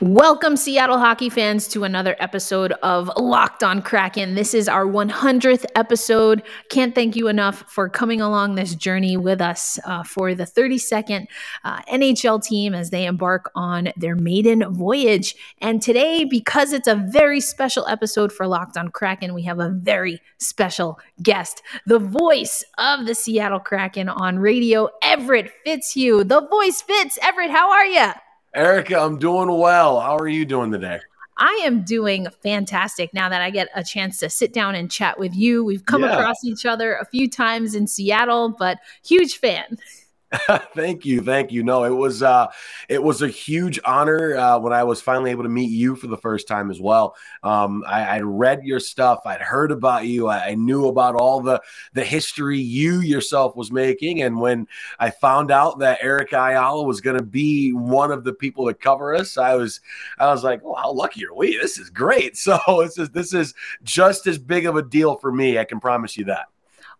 Welcome, Seattle hockey fans, to another episode of Locked on Kraken. This is our 100th episode. Can't thank you enough for coming along this journey with us uh, for the 32nd uh, NHL team as they embark on their maiden voyage. And today, because it's a very special episode for Locked on Kraken, we have a very special guest, the voice of the Seattle Kraken on radio, Everett Fitzhugh. The voice Fitz. Everett, how are you? Erica, I'm doing well. How are you doing today? I am doing fantastic now that I get a chance to sit down and chat with you. We've come yeah. across each other a few times in Seattle, but huge fan. thank you, thank you. No, it was uh, it was a huge honor uh, when I was finally able to meet you for the first time as well. Um, I, would read your stuff, I'd heard about you, I, I, knew about all the the history you yourself was making, and when I found out that Erica Ayala was going to be one of the people to cover us, I was I was like, oh, how lucky are we? This is great. So this is this is just as big of a deal for me. I can promise you that.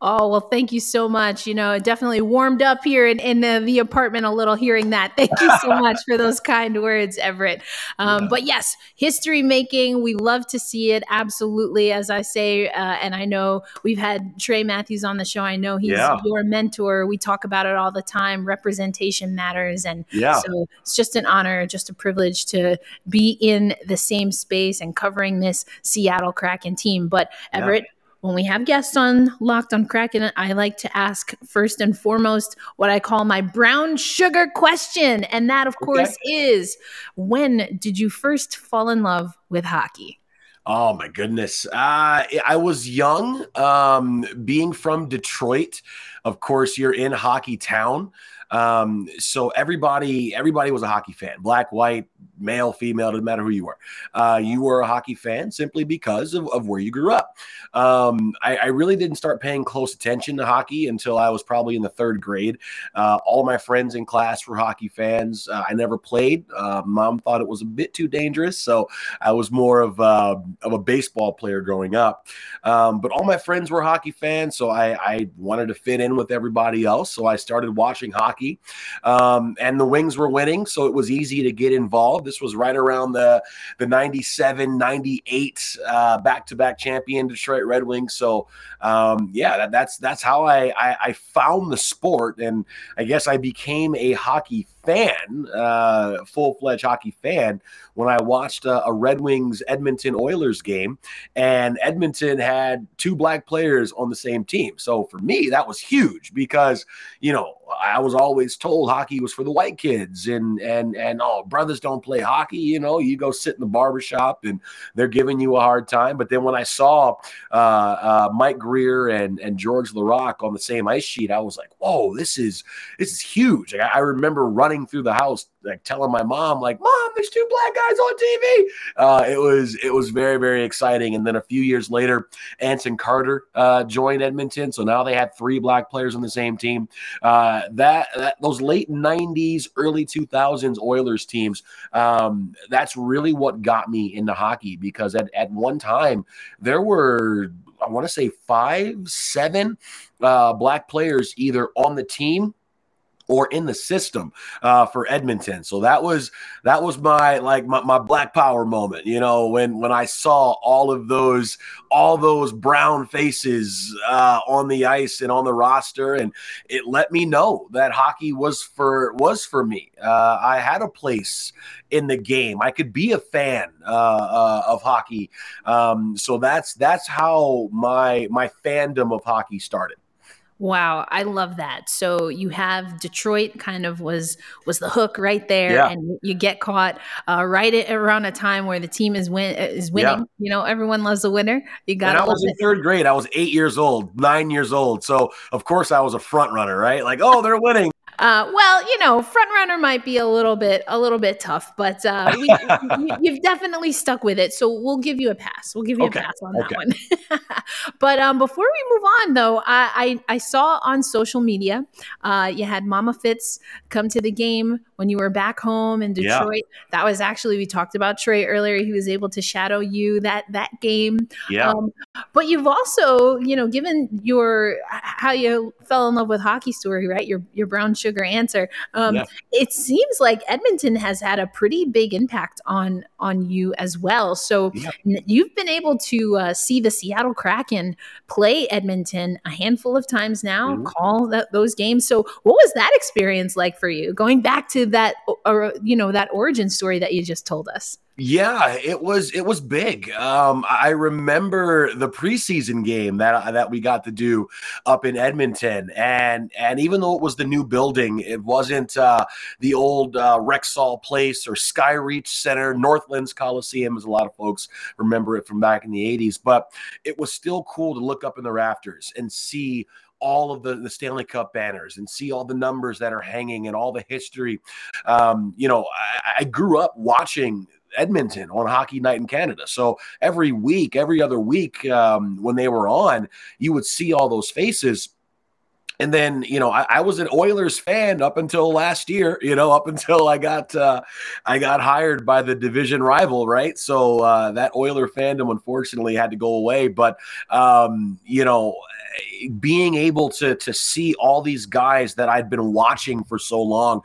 Oh, well, thank you so much. You know, it definitely warmed up here in, in the, the apartment a little hearing that. Thank you so much for those kind words, Everett. Um, yeah. But yes, history making, we love to see it. Absolutely. As I say, uh, and I know we've had Trey Matthews on the show. I know he's yeah. your mentor. We talk about it all the time. Representation matters. And yeah. so it's just an honor, just a privilege to be in the same space and covering this Seattle Kraken team. But Everett, when we have guests on Locked on Kraken, I like to ask first and foremost what I call my brown sugar question. And that, of course, okay. is when did you first fall in love with hockey? Oh my goodness. Uh, I was young. Um, being from Detroit, of course, you're in hockey town. Um, so everybody, everybody was a hockey fan, black, white, male, female, doesn't matter who you are. Uh, you were a hockey fan simply because of, of where you grew up. Um, I, I, really didn't start paying close attention to hockey until I was probably in the third grade. Uh, all my friends in class were hockey fans. Uh, I never played. Uh, mom thought it was a bit too dangerous, so I was more of uh, of a baseball player growing up. Um, but all my friends were hockey fans, so I, I wanted to fit in with everybody else. So I started watching hockey, um, and the Wings were winning, so it was easy to get involved. This was right around the the 97, 98 uh, back-to-back champion Detroit Red Wings. So um, yeah, that, that's that's how I, I, I found the sport, and I guess I became a hockey fan, uh, full fledged hockey fan, when I watched a, a, Red Wings Edmonton Oilers game, and Edmonton had two black players on the same team. So for me, that was huge because you know I was always told hockey was for the white kids, and and and oh brothers don't play hockey. You know, you go sit in the barbershop and they're giving you a hard time. But then when I saw uh, uh, Mike Grier and and George Laraque on the same ice sheet, I was like, whoa, this is this is huge. Like, I remember running running through the house, like telling my mom, like, "Mom, there's two black guys on TV." Uh, it was it was very very exciting. And then a few years later, Anson Carter uh, joined Edmonton, so now they had three black players on the same team. Uh, that, that, those late '90s, early 2000s Oilers teams, um, that's really what got me into hockey because at at one time there were I want to say five, seven uh, black players either on the team or in the system uh, for Edmonton. So that was that was my like my, my black power moment, you know, when when I saw all of those all those brown faces uh, on the ice and on the roster, and it let me know that hockey was for was for me. Uh, I had a place in the game. I could be a fan uh, uh, of hockey. Um, so that's that's how my my fandom of hockey started. Wow, I love that. So you have Detroit kind of was was the hook right there, yeah. and you get caught uh, right at, around a time where the team is win is winning. Yeah. You know, everyone loves a winner. You got. I was in third grade. I was eight years old, nine years old. So of course I was a front runner, right? Like, oh, they're winning. Uh, well, you know, front runner might be a little bit a little bit tough, but uh, we, you've definitely stuck with it, so we'll give you a pass. We'll give you okay. a pass on okay. that one. but um, before we move on, though, I I, I saw on social media uh, you had Mama Fitz come to the game when you were back home in Detroit. Yeah. That was actually we talked about Trey earlier. He was able to shadow you that that game. Yeah. Um, but you've also, you know, given your how you fell in love with hockey story, right? Your your brown sugar answer. Um, yeah. It seems like Edmonton has had a pretty big impact on on you as well. So yeah. you've been able to uh, see the Seattle Kraken play Edmonton a handful of times now, mm-hmm. call that, those games. So what was that experience like for you? Going back to that, or you know, that origin story that you just told us. Yeah, it was it was big. Um, I remember the preseason game that that we got to do up in Edmonton, and and even though it was the new building, it wasn't uh, the old uh, Rexall Place or Skyreach Center, Northlands Coliseum, as a lot of folks remember it from back in the '80s. But it was still cool to look up in the rafters and see all of the, the Stanley Cup banners and see all the numbers that are hanging and all the history. Um, you know, I, I grew up watching Edmonton on Hockey Night in Canada. So every week, every other week, um, when they were on, you would see all those faces. And then, you know, I, I, was an Oilers fan up until last year. You know, up until I got uh, I got hired by the division rival, right? So uh, that Oiler fandom unfortunately had to go away. But um, you know, being able to to see all these guys that I'd been watching for so long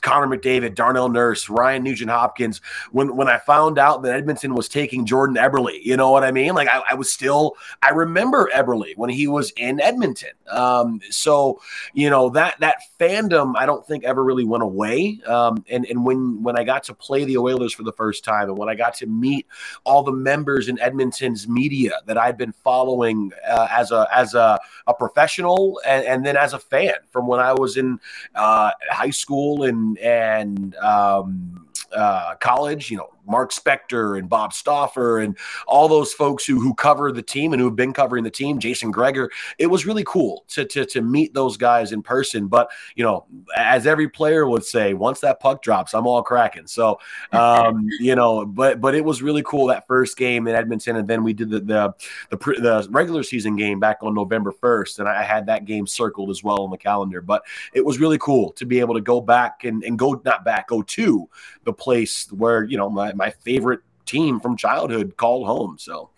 Connor McDavid, Darnell Nurse, Ryan Nugent Hopkins. When when I found out that Edmonton was taking Jordan Eberle, you know what I mean? Like I, I was still I remember Eberle when he was in Edmonton. Um, so you know that that fandom I don't think ever really went away. Um, and and when when I got to play the Oilers for the first time, and when I got to meet all the members in Edmonton's media that I'd been following uh, as a as a, a professional and, and then as a fan from when I was in uh, high school and and um, uh, college, you know, Mark Spector and Bob Stauffer and all those folks who who cover the team and who have been covering the team, Jason Gregor. It was really cool to to to meet those guys in person. But you know, as every player would say, once that puck drops, I'm all Kraken. So um, you know, but but it was really cool that first game in Edmonton, and then we did the the the, the regular season game back on November 1st, and I had that game circled as well on the calendar. But it was really cool to be able to go back and and go not back, go to the place where you know my my, favorite team from childhood called home. So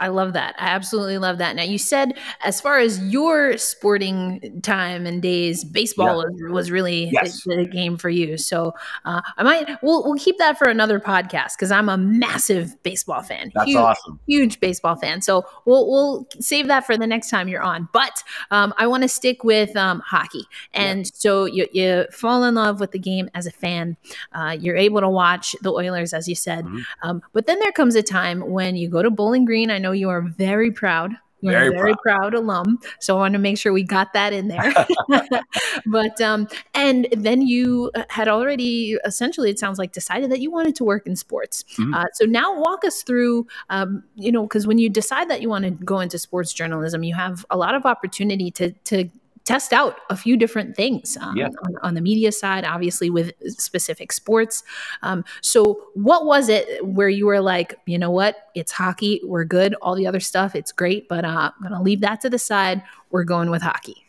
I love that. I absolutely love that. Now, you said as far as your sporting time and days, baseball yeah. was, was, really yes. the, the, game for you. So uh, I might we'll we'll keep that for another podcast because I'm a massive baseball fan. That's huge, awesome. Huge baseball fan. So we'll we'll save that for the next time you're on. But um, I want to stick with um, hockey, and yeah. so you you fall in love with the game as a fan. Uh, you're able to watch the Oilers, as you said. Mm-hmm. Um, but then there comes a time when you go to Bowling Green. I know know you are very proud. You're very, a very proud. proud. alum. So I want to make sure we got that in there. but um, and then you had already essentially, it sounds like, decided that you wanted to work in sports. Mm-hmm. Uh, so now walk us through, um, you know, because when you decide that you want to go into sports journalism, you have a lot of opportunity to to test out a few different things um, yeah. on, on, the media side, obviously with specific sports. Um, so, what was it where you were like, you know what, it's hockey, we're good, all the other stuff, it's great, but uh, I'm going to leave that to the side. We're going with hockey.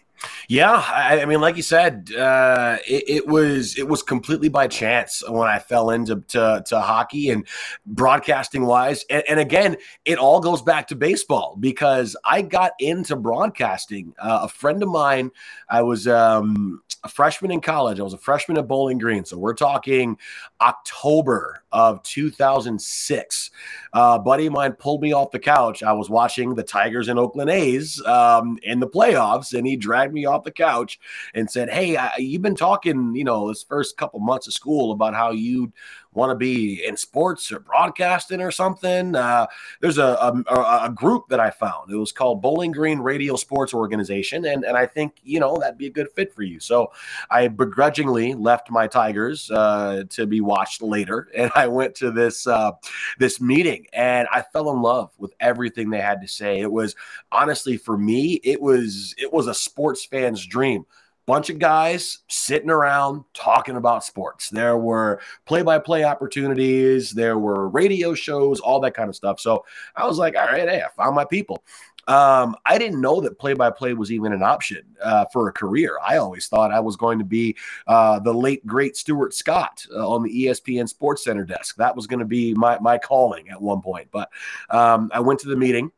Yeah, I, I, mean, like you said, uh, it, it, was it was completely by chance when I fell into to, to hockey and broadcasting wise, and, and, again, it all goes back to baseball because I got into broadcasting. Uh, a friend of mine, I was um, a freshman in college. I was a freshman at Bowling Green, so we're talking October of 2006. Uh, buddy of mine pulled me off the couch. I was watching the Tigers and Oakland A's um, in the playoffs, and he dragged me off the couch and said, "Hey, I, you've been talking, you know, this first couple months of school about how you want to be in sports or broadcasting or something, uh, there's a, a, a, group that I found. It was called Bowling Green Radio Sports Organization. And, and I think, you know, that'd be a good fit for you. So I begrudgingly left my Tigers uh, to be watched later. And I went to this, uh, this meeting and I fell in love with everything they had to say. It was honestly, for me, it was, it was a sports fan's dream bunch of guys sitting around talking about sports. There were play by play opportunities, there were radio shows, all that kind of stuff. So I was like, all right, hey, I found my people. Um, I didn't know that play by play was even an option uh, for a career. I always thought I was going to be uh, the late, great Stuart Scott uh, on the ESPN Sports Center desk. That was going to be my, my calling at one point. But um, I went to the meeting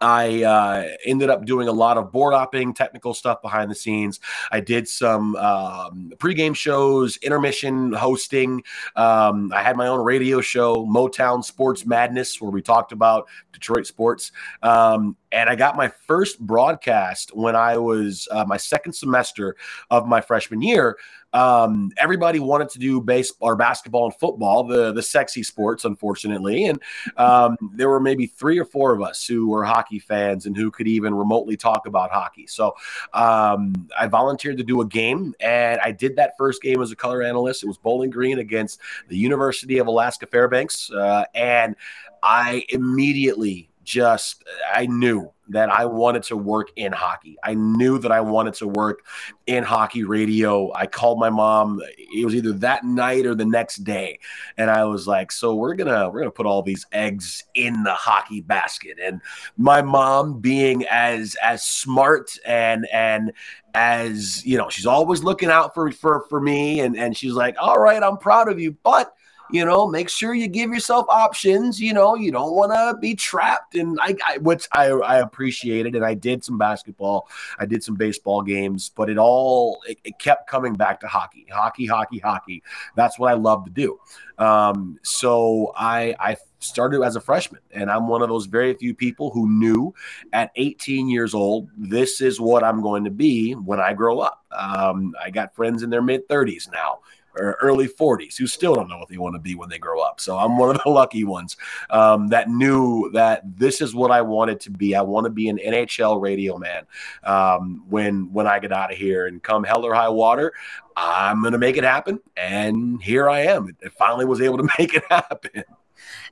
I uh, ended up doing a lot of board hopping, technical stuff behind the scenes. I did some um, pregame shows, intermission hosting. Um, I had my own radio show, Motown Sports Madness, where we talked about Detroit sports. Um, and I got my first broadcast when I was uh, my second semester of my freshman year. Um, everybody wanted to do baseball or basketball and football, the the sexy sports, unfortunately. And um, there were maybe three or four of us who were hockey fans and who could even remotely talk about hockey. So um, I volunteered to do a game, and I did that first game as a color analyst. It was Bowling Green against the University of Alaska Fairbanks, uh, and I immediately just I knew that I wanted to work in hockey. I knew that I wanted to work in hockey radio. I called my mom. It was either that night or the next day, and I was like, "So we're gonna we're gonna put all these eggs in the hockey basket." And my mom, being as as smart and and as you know, she's always looking out for for for me, and and she's like, "All right, I'm proud of you, but." You know make sure you give yourself options you know you don't want to be trapped. And I, I which I, I appreciated and i did some basketball i did some baseball games but it all it, it kept coming back to hockey hockey hockey hockey. That's what i love to do. Um, so i i started as a freshman and i'm one of those very few people who knew at 18 years old this is what i'm going to be when i grow up. Um, i got friends in their mid 30s now or early 40s who still don't know what they want to be when they grow up. So I'm one of the lucky ones um, that knew that this is what I wanted to be. I want to be an NHL radio man um, when when I get out of here and come hell or high water. I'm going to make it happen. And here I am. It finally was able to make it happen.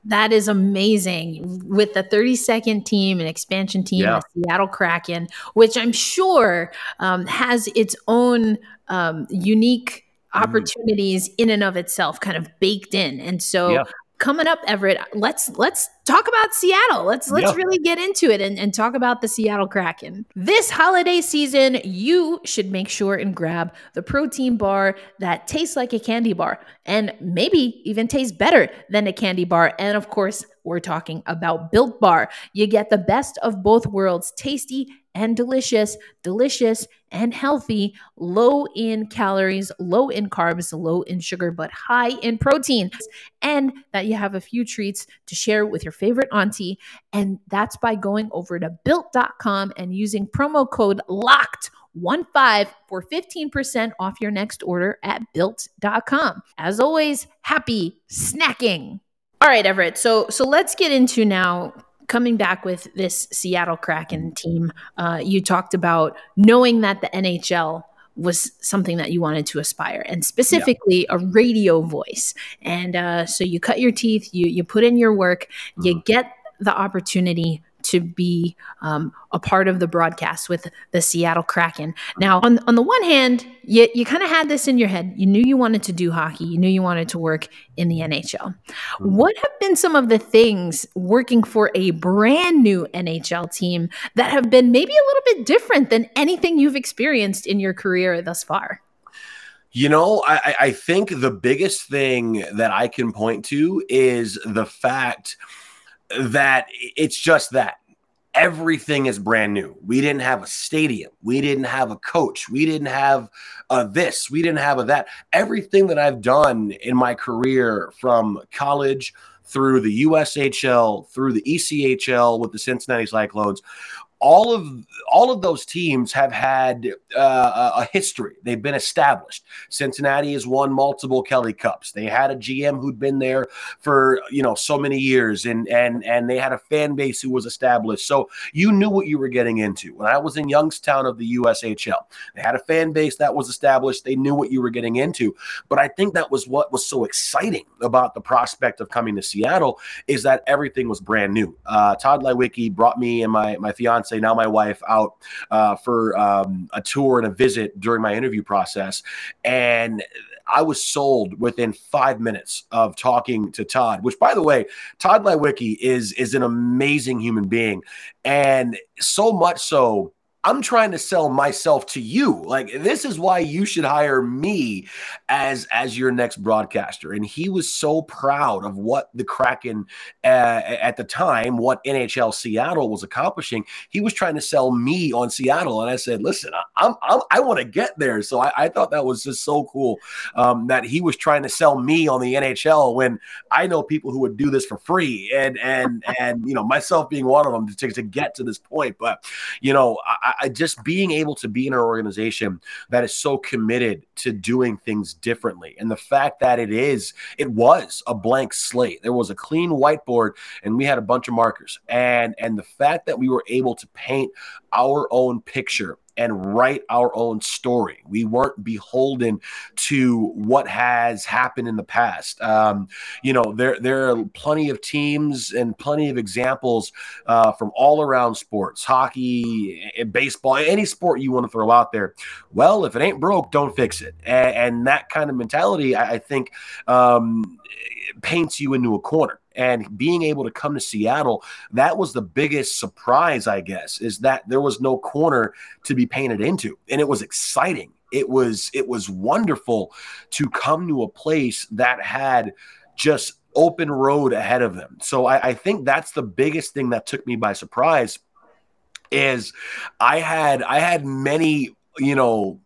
That is amazing with the 32nd team and expansion team, yeah. the Seattle Kraken, which I'm sure um, has its own um, unique. Opportunities mm. in and of itself kind of baked in. And so yeah. coming up, Everett, let's let's talk about Seattle. Let's let's yeah. really get into it and, and talk about the Seattle Kraken. This holiday season, you should make sure and grab the protein bar that tastes like a candy bar and maybe even tastes better than a candy bar. And of course, we're talking about Built Bar. You get the best of both worlds, tasty and delicious, delicious and healthy, low in calories, low in carbs, low in sugar, but high in protein. And that you have a few treats to share with your favorite auntie. And that's by going over to built.com and using promo code LOCKED. One five for 15% off your next order at built.com. As always, happy snacking. All right, Everett. So so let's get into now coming back with this Seattle Kraken team. Uh, you talked about knowing that the NHL was something that you wanted to aspire and specifically yeah. a radio voice and uh, so you cut your teeth you you put in your work mm-hmm. you get the opportunity to be um, a part of the broadcast with the Seattle Kraken. Now, on, on the one hand, you, you kind of had this in your head. You knew you wanted to do hockey, you knew you wanted to work in the NHL. Mm-hmm. What have been some of the things working for a brand new NHL team that have been maybe a little bit different than anything you've experienced in your career thus far? You know, I, I think the biggest thing that I can point to is the fact that it's just that everything is brand new. We didn't have a stadium. We didn't have a coach. We didn't have a this. We didn't have a that. Everything that I've done in my career from college through the USHL, through the ECHL with the Cincinnati Cyclones, all of all of those teams have had uh, a history. They've been established. Cincinnati has won multiple Kelly Cups. They had a GM who'd been there for you know so many years, and and and they had a fan base who was established. So you knew what you were getting into. When I was in Youngstown of the USHL, they had a fan base that was established. They knew what you were getting into. But I think that was what was so exciting about the prospect of coming to Seattle is that everything was brand new. Uh, Tod Leiweke brought me and my my fiance fiance, now my wife, out uh, for um, a tour and a visit during my interview process. And I was sold within five minutes of talking to Todd, which, by the way, Tod Leiweke is is an amazing human being, and so much so I'm trying to sell myself to you. Like this is why you should hire me as as your next broadcaster. And he was so proud of what the Kraken uh, at the time, what NHL Seattle was accomplishing. He was trying to sell me on Seattle, and I said, "Listen, I'm, I'm i want to get there." So I, I, thought that was just so cool um, that he was trying to sell me on the NHL when I know people who would do this for free, and and and you know myself being one of them to, to get to this point. But you know, I, I, just being able to be in an organization that is so committed to doing things differently, and the fact that it is, it was a blank slate. There was a clean whiteboard, and we had a bunch of markers, and and the fact that we were able to paint our own picture and write our own story. We weren't beholden to what has happened in the past. Um, you know, there there are plenty of teams and plenty of examples uh, from all around sports, hockey, baseball, any sport you want to throw out there. Well, if it ain't broke, don't fix it. And, and that kind of mentality, I, I think, um, paints you into a corner and being able to come to Seattle, that was the biggest surprise, I guess, is that there was no corner to be painted into. And it was exciting. It was it was wonderful to come to a place that had just open road ahead of them. So I, I think that's the biggest thing that took me by surprise is I had I had many, you know,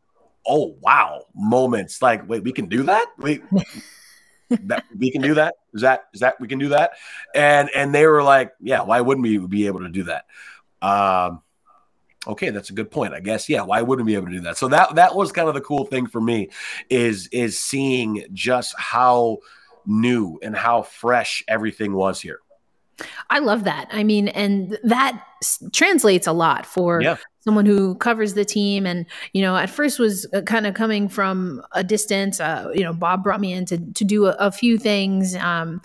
oh wow moments like wait we can do that wait that we can do that? Is that is that we can do that? And and they were like yeah why wouldn't we be able to do that? Um okay that's a good point i guess. Yeah why wouldn't we be able to do that? So that that was kind of the cool thing for me is is seeing just how new and how fresh everything was here I love that. I mean, and that translates a lot for yeah someone who covers the team and you know at first was uh, kind of coming from a distance uh, you know bob brought me in to, to do a, a few things um,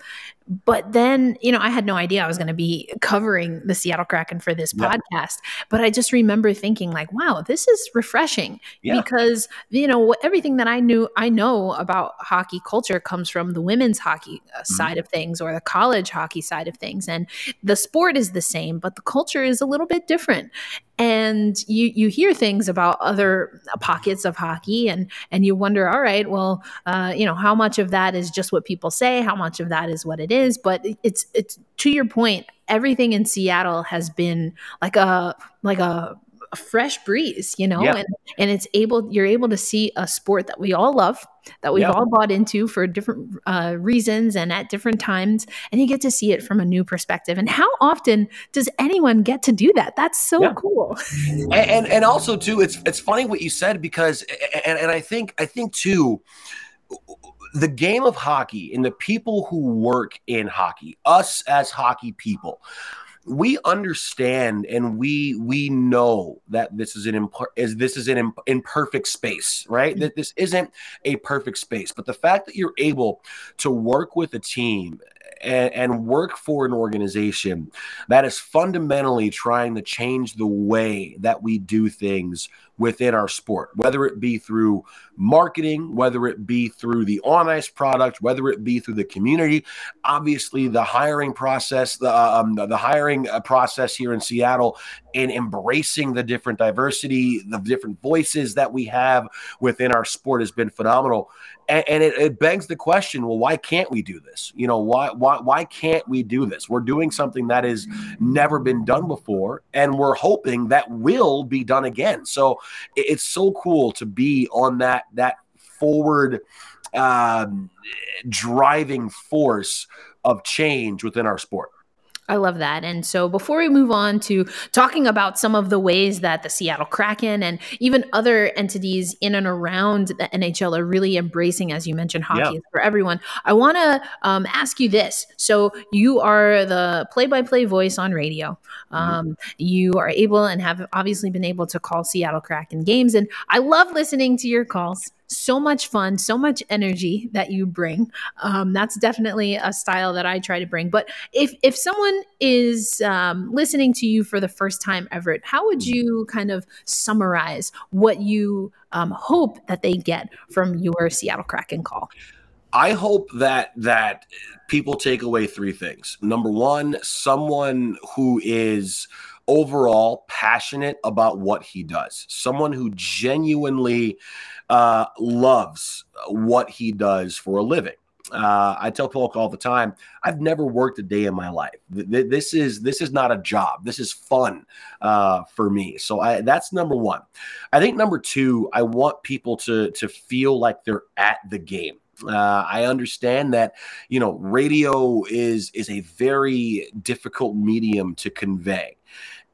but then you know i had no idea i was going to be covering the seattle kraken for this yeah. podcast but i just remember thinking like wow this is refreshing yeah. because you know everything that i knew i know about hockey culture comes from the women's hockey uh, mm-hmm. side of things or the college hockey side of things and the sport is the same but the culture is a little bit different and you you hear things about other pockets of hockey and and you wonder all right well uh, you know how much of that is just what people say? How much of that is what it is? But it's it's to your point everything in Seattle has been like a like a a fresh breeze, you know, yeah. and and it's able you're able to see a sport that we all love, that we've yeah. all bought into for different uh, reasons and at different times, and you get to see it from a new perspective. And how often does anyone get to do that? That's so yeah. cool. and, and and also too, it's it's funny what you said because and and I think I think too the game of hockey and the people who work in hockey, us as hockey people, we understand and we we know that this is an imp- is this is an imp- imperfect space right mm-hmm. that this isn't a perfect space but the fact that you're able to work with a team and, and, work for an organization that is fundamentally trying to change the way that we do things within our sport, whether it be through marketing, whether it be through the on ice product, whether it be through the community. Obviously, the hiring process, the, um, the hiring uh, process here in Seattle, and embracing the different diversity, the different voices that we have within our sport has been phenomenal. And, and it, it begs the question: Well, why can't we do this? You know, why why why can't we do this? We're doing something that has never been done before, and we're hoping that will be done again. So it's so cool to be on that that forward um, driving force of change within our sport. I love that. And so before we move on to talking about some of the ways that the Seattle Kraken and even other entities in and around the NHL are really embracing, as you mentioned, hockey yeah. for everyone, I want to um, ask you this. So you are the play by play voice on radio. Mm-hmm. Um, mm-hmm. You are able and have obviously been able to call Seattle Kraken games. And I love listening to your calls so much fun, so much energy that you bring. Um, that's definitely a style that I try to bring. But if if someone is um, listening to you for the first time, Everett, how would you kind of summarize what you um, hope that they get from your Seattle Kraken call? I hope that that people take away three things. Number one, someone who is overall passionate about what he does, someone who genuinely uh, loves what he does for a living. Uh, I tell folk all the time, I've never worked a day in my life. This is this is not a job. This is fun uh, for me. So I, that's number one. I think number two, I want people to to feel like they're at the game. Uh, I understand that you know radio is is a very difficult medium to convey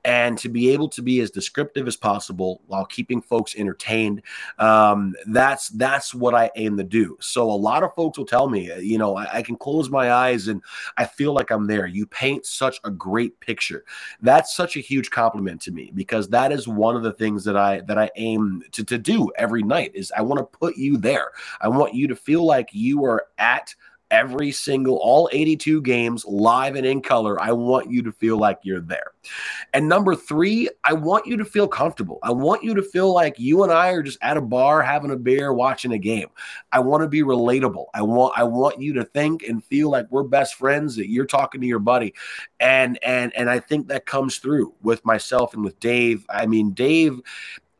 and to be able to be as descriptive as possible while keeping folks entertained um, that's that's what i aim to do. So a lot of folks will tell me you know I, I, can close my eyes and i feel like i'm there. You paint such a great picture. That's such a huge compliment to me because that is one of the things that i that i aim to, to do every night is i want to put you there. I want you to feel like you are at every single, all 82 games live and in color. I want you to feel like you're there. And number three, I want you to feel comfortable. I want you to feel like you and I are just at a bar having a beer, watching a game. I want to be relatable. I want I want you to think and feel like we're best friends, that you're talking to your buddy. And and and I think that comes through with myself and with Dave. I mean, Dave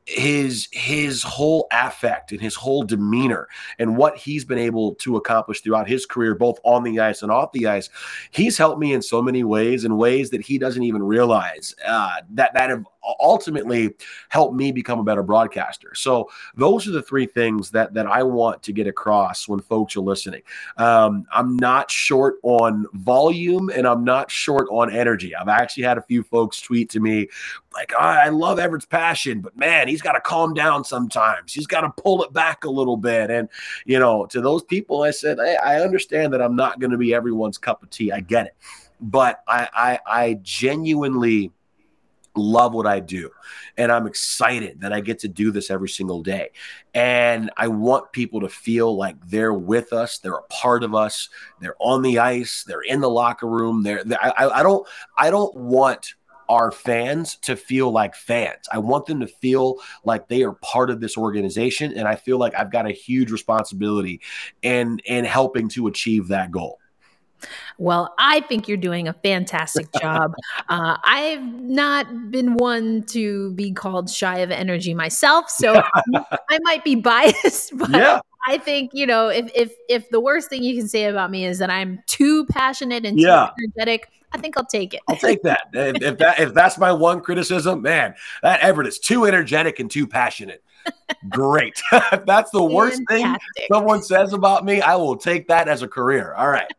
his his whole affect and his whole demeanor and what he's been able to accomplish throughout his career both on the ice and off the ice he's helped me in so many ways in ways that he doesn't even realize uh, that that have ultimately helped me become a better broadcaster. So those are the three things that that I want to get across when folks are listening. Um, I'm not short on volume and I'm not short on energy. I've actually had a few folks tweet to me like, oh, I love Everett's passion, but man, he's got to calm down sometimes. He's got to pull it back a little bit. And you know, to those people, I said, hey, I understand that I'm not going to be everyone's cup of tea. I get it, but I, I, I genuinely love what I do. And I'm excited that I get to do this every single day. And I want people to feel like they're with us, they're a part of us, they're on the ice, they're in the locker room. They're, they're I, I don't I don't want our fans to feel like fans. I want them to feel like they are part of this organization. And I feel like I've got a huge responsibility in in helping to achieve that goal. Well, I think you're doing a fantastic job. uh, I've not been one to be called shy of energy myself, so I might be biased, but yeah. I think you know if if if the worst thing you can say about me is that I'm too passionate and yeah. too energetic, I think I'll take it. I'll take that. if, if that if that's my one criticism, man, that Everett is too energetic and too passionate. Great. that's the worst thing someone says about me, I will take that as a career. All right.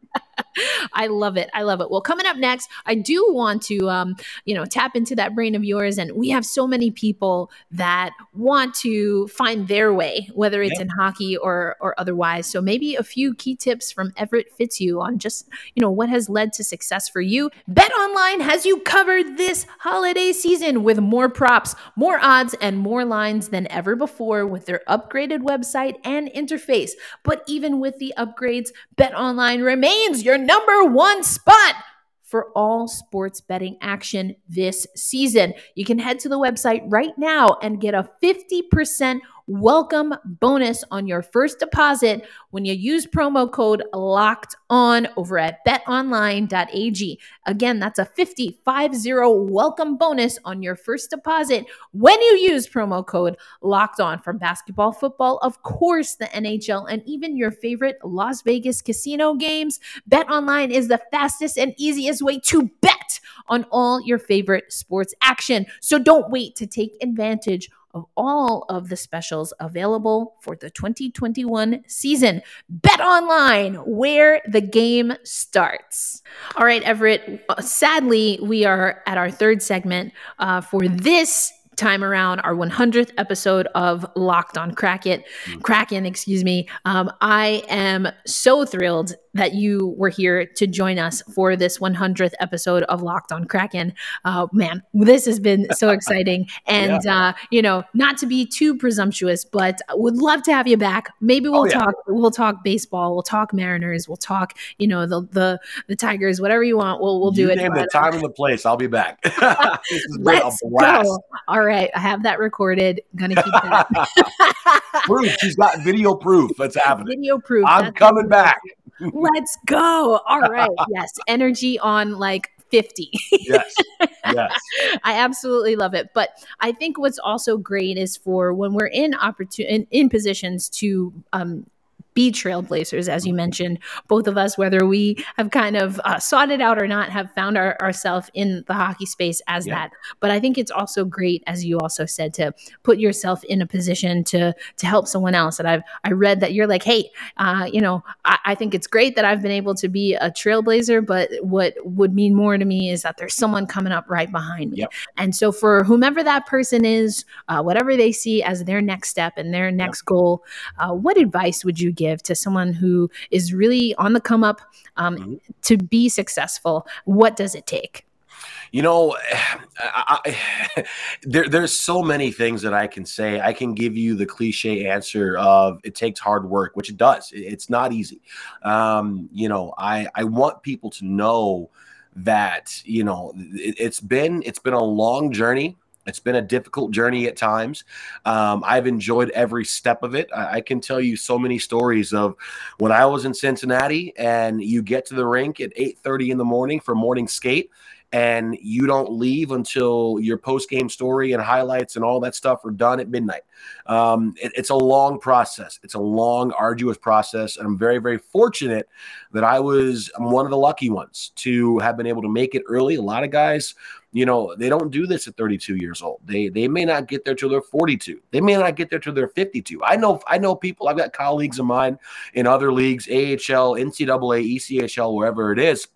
I love it. I love it. Well, coming up next, I do want to, um, you know, tap into that brain of yours. And we have so many people that want to find their way, whether it's yeah. in hockey or or otherwise. So maybe a few key tips from Everett Fitzhugh on just, you know, what has led to success for you. Bet Online has you covered this holiday season with more props, more odds, and more lines than ever before with their upgraded website and interface. But even with the upgrades, Bet Online remains your number one spot for all sports betting action this season. You can head to the website right now and get a 50% welcome bonus on your first deposit when you use promo code locked on over at betonline.ag. Again, that's a 50 50 welcome bonus on your first deposit when you use promo code locked on from basketball, football, of course, the NHL, and even your favorite Las Vegas casino games. BetOnline is the fastest and easiest way to bet on all your favorite sports action. So don't wait to take advantage of all of the specials available for the 2021 season. Bet online, where the game starts. All right, Everett. Uh, sadly, we are at our third segment uh, for this time around our 100th episode of Locked on Kraken. Mm. Kraken, excuse me. Um, I am so thrilled that you were here to join us for this 100th episode of Locked on Kraken. Uh, man, this has been so exciting. And, yeah. uh, you know, not to be too presumptuous, but would love to have you back. Maybe we'll oh, yeah. talk, we'll talk baseball, we'll talk Mariners, we'll talk, you know, the, the, the Tigers, whatever you want, we'll, we'll you do it. Name the time and the place. I'll be back. Let's go. All right. I have that recorded. Gonna keep that. proof. She's got video proof. That's happening. Video proof. I'm That's coming back. Let's go. All right. Yes. Energy on like 50. yes. yes. I absolutely love it. But I think what's also great is for when we're in opportunity in, in positions to um, be trailblazers, as you mentioned. Both of us, whether we have kind of uh, sought it out or not, have found our, ourselves in the hockey space as yeah. that. But I think it's also great, as you also said, to put yourself in a position to to help someone else. And I've I read that you're like, hey, uh, you know, I, I think it's great that I've been able to be a trailblazer, but what would mean more to me is that there's someone coming up right behind me. Yep. And so for whomever that person is, uh, whatever they see as their next step and their next yep. goal, uh, what advice would you give? Give to someone who is really on the come up um, mm-hmm. to be successful? What does it take? You know, I, I, there, there's so many things that I can say. I can give you the cliche answer of it takes hard work, which it does. It's not easy. Um, you know, I, I want people to know that you know it, it's been it's been a long journey it's been a difficult journey at times. Um, I've enjoyed every step of it. I, I, can tell you so many stories of when I was in Cincinnati and you get to the rink at 8:30 in the morning for morning skate and you don't leave until your post game story and highlights and all that stuff are done at midnight. Um, it, it's a long process. It's a long, arduous process, and I'm very, very fortunate that I was I'm one of the lucky ones to have been able to make it early. A lot of guys you know, they don't do this at 32 years old. They they may not get there till they're 42. They may not get there till they're 52. I know I know people. I've got colleagues of mine in other leagues, AHL, NCAA, ECHL, wherever it is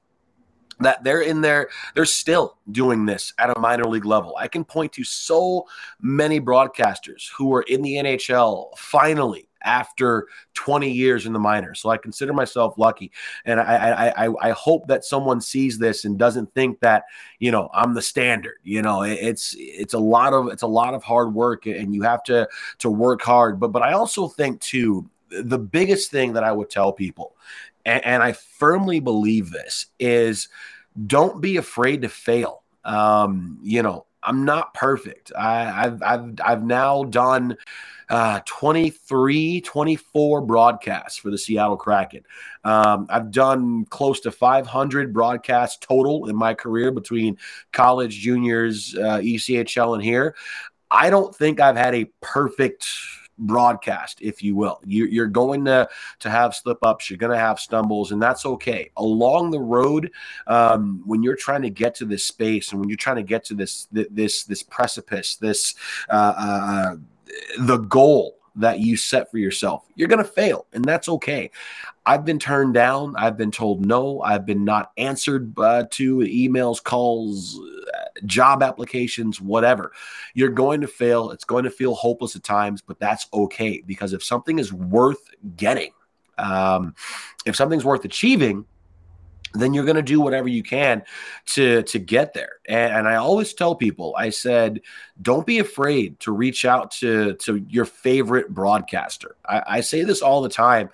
that they're in there, they're still doing this at a minor league level. I can point to so many broadcasters who are in the NHL finally after 20 years in the minors. So I consider myself lucky. And I, I, I, hope that someone sees this and doesn't think that, you know, I'm the standard, you know, it's, it's a lot of, it's a lot of hard work and you have to, to work hard. But, but I also think too, the biggest thing that I would tell people, and, and I firmly believe this is don't be afraid to fail. Um, you know, I'm not perfect. I, I've, I've, I've now done, uh, 23, 24 broadcasts for the Seattle Kraken. Um, I've done close to 500 broadcasts total in my career between college, juniors, uh, ECHL, and here. I don't think I've had a perfect broadcast, if you will. You, are going to to have slip ups. You're going to have stumbles, and that's okay. Along the road, um, when you're trying to get to this space, and when you're trying to get to this this this precipice, this uh, uh, the goal that you set for yourself. You're going to fail, and that's okay. I've been turned down. I've been told no. I've been not answered uh, to emails, calls, job applications, whatever. You're going to fail. It's going to feel hopeless at times, but that's okay because if something is worth getting, um, if something's worth achieving, then you're going to do whatever you can to to get there. And, and, i always tell people i said don't be afraid to reach out to to your favorite broadcaster. I, I say this all the time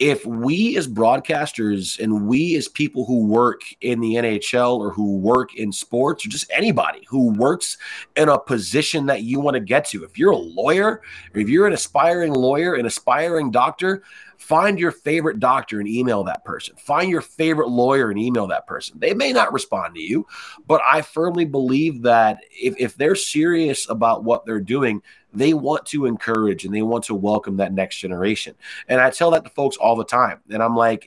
if we as broadcasters and we as people who work in the NHL or who work in sports or just anybody who works in a position that you want to get to, if you're a lawyer, or if you're an aspiring lawyer, an aspiring doctor, find your favorite doctor and email that person. Find your favorite lawyer and email that person. They may not respond to you, but I firmly believe that if, if they're serious about what they're doing, they want to encourage and they want to welcome that next generation. And I tell that to folks all the time. And I'm like,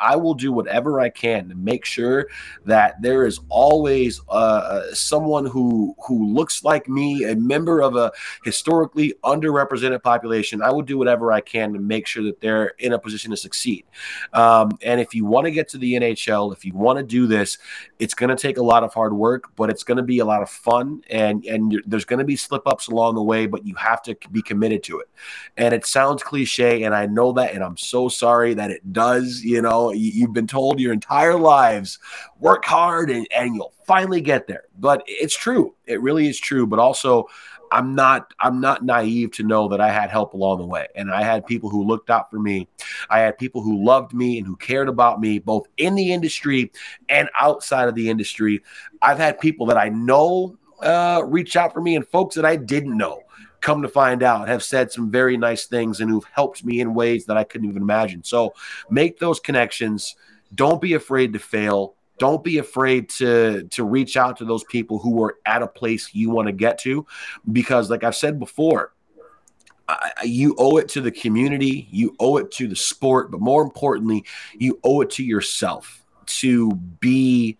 I will do whatever I can to make sure that there is always uh, someone who who looks like me, a member of a historically underrepresented population. I will do whatever I can to make sure that they're in a position to succeed. Um, and if you want to get to the NHL, if you want to do this, it's going to take a lot of hard work, but it's going to be a lot of fun, and and there's going to be slip ups along the way. But but you have to be committed to it. And it sounds cliche, and I know that, and I'm so sorry that it does. You know, you've been told your entire lives work hard and, and you'll finally get there. But it's true. It really is true. But also, I'm not I'm not naive to know that I had help along the way and I had people who looked out for me. I had people who loved me and who cared about me both in the industry and outside of the industry. I've had people that I know uh, reach out for me and folks that I didn't know come to find out, have said some very nice things and who've helped me in ways that I couldn't even imagine. So make those connections. Don't be afraid to fail. don't be afraid to to reach out to those people who are at a place you want to get to because like i've said before I, you owe it to the community you owe it to the sport but more importantly you owe it to yourself to be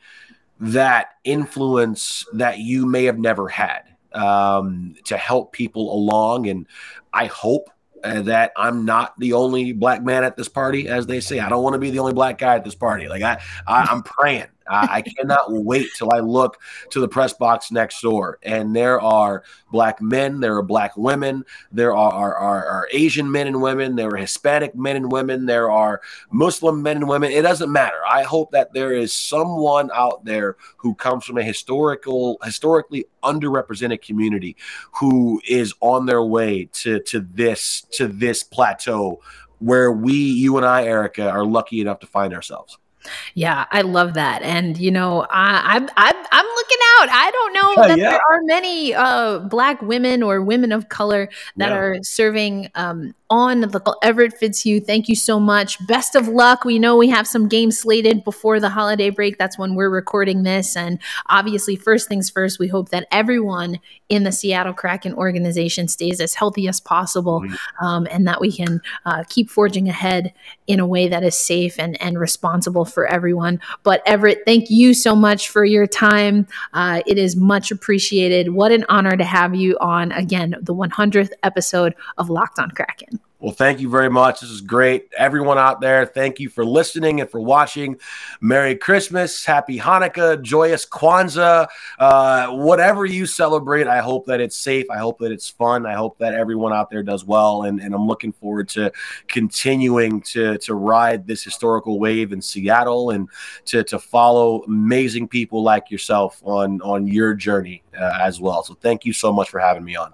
that influence that you may have never had um, to help people along and i hope uh, that I'm not the only black man at this party, as they say. I don't want to be the only black guy at this party. Like I, I am praying. I, I cannot wait till I look to the press box next door, and there are black men, there are black women, there are, are, are, are Asian men and women, there are Hispanic men and women, there are Muslim men and women. It doesn't matter. I hope that there is someone out there who comes from a historical, historically underrepresented community who is on their way to to this to this plateau where we, you and I, Erica, are lucky enough to find ourselves. Yeah, I love that, and you know, I, I'm I'm I'm looking out. I don't know that yeah. there are many uh, Black women or women of color that yeah. are serving um, on the Everett Fitzhugh. Thank you so much. Best of luck. We know we have some games slated before the holiday break. That's when we're recording this, and obviously, first things first. We hope that everyone in the Seattle Kraken organization stays as healthy as possible, um, and that we can uh, keep forging ahead in a way that is safe and and responsible for everyone. But Everett, thank you so much for your time. Uh, it is much appreciated. What an honor to have you on again, the 100th episode of Locked On Kraken. Well, thank you very much. This is great. Everyone out there, thank you for listening and for watching. Merry Christmas, Happy Hanukkah, joyous Kwanzaa, uh, whatever you celebrate. I hope that it's safe. I hope that it's fun. I hope that everyone out there does well. And, and I'm looking forward to continuing to, to ride this historical wave in Seattle and to, to follow amazing people like yourself on, on your journey uh, as well. So thank you so much for having me on.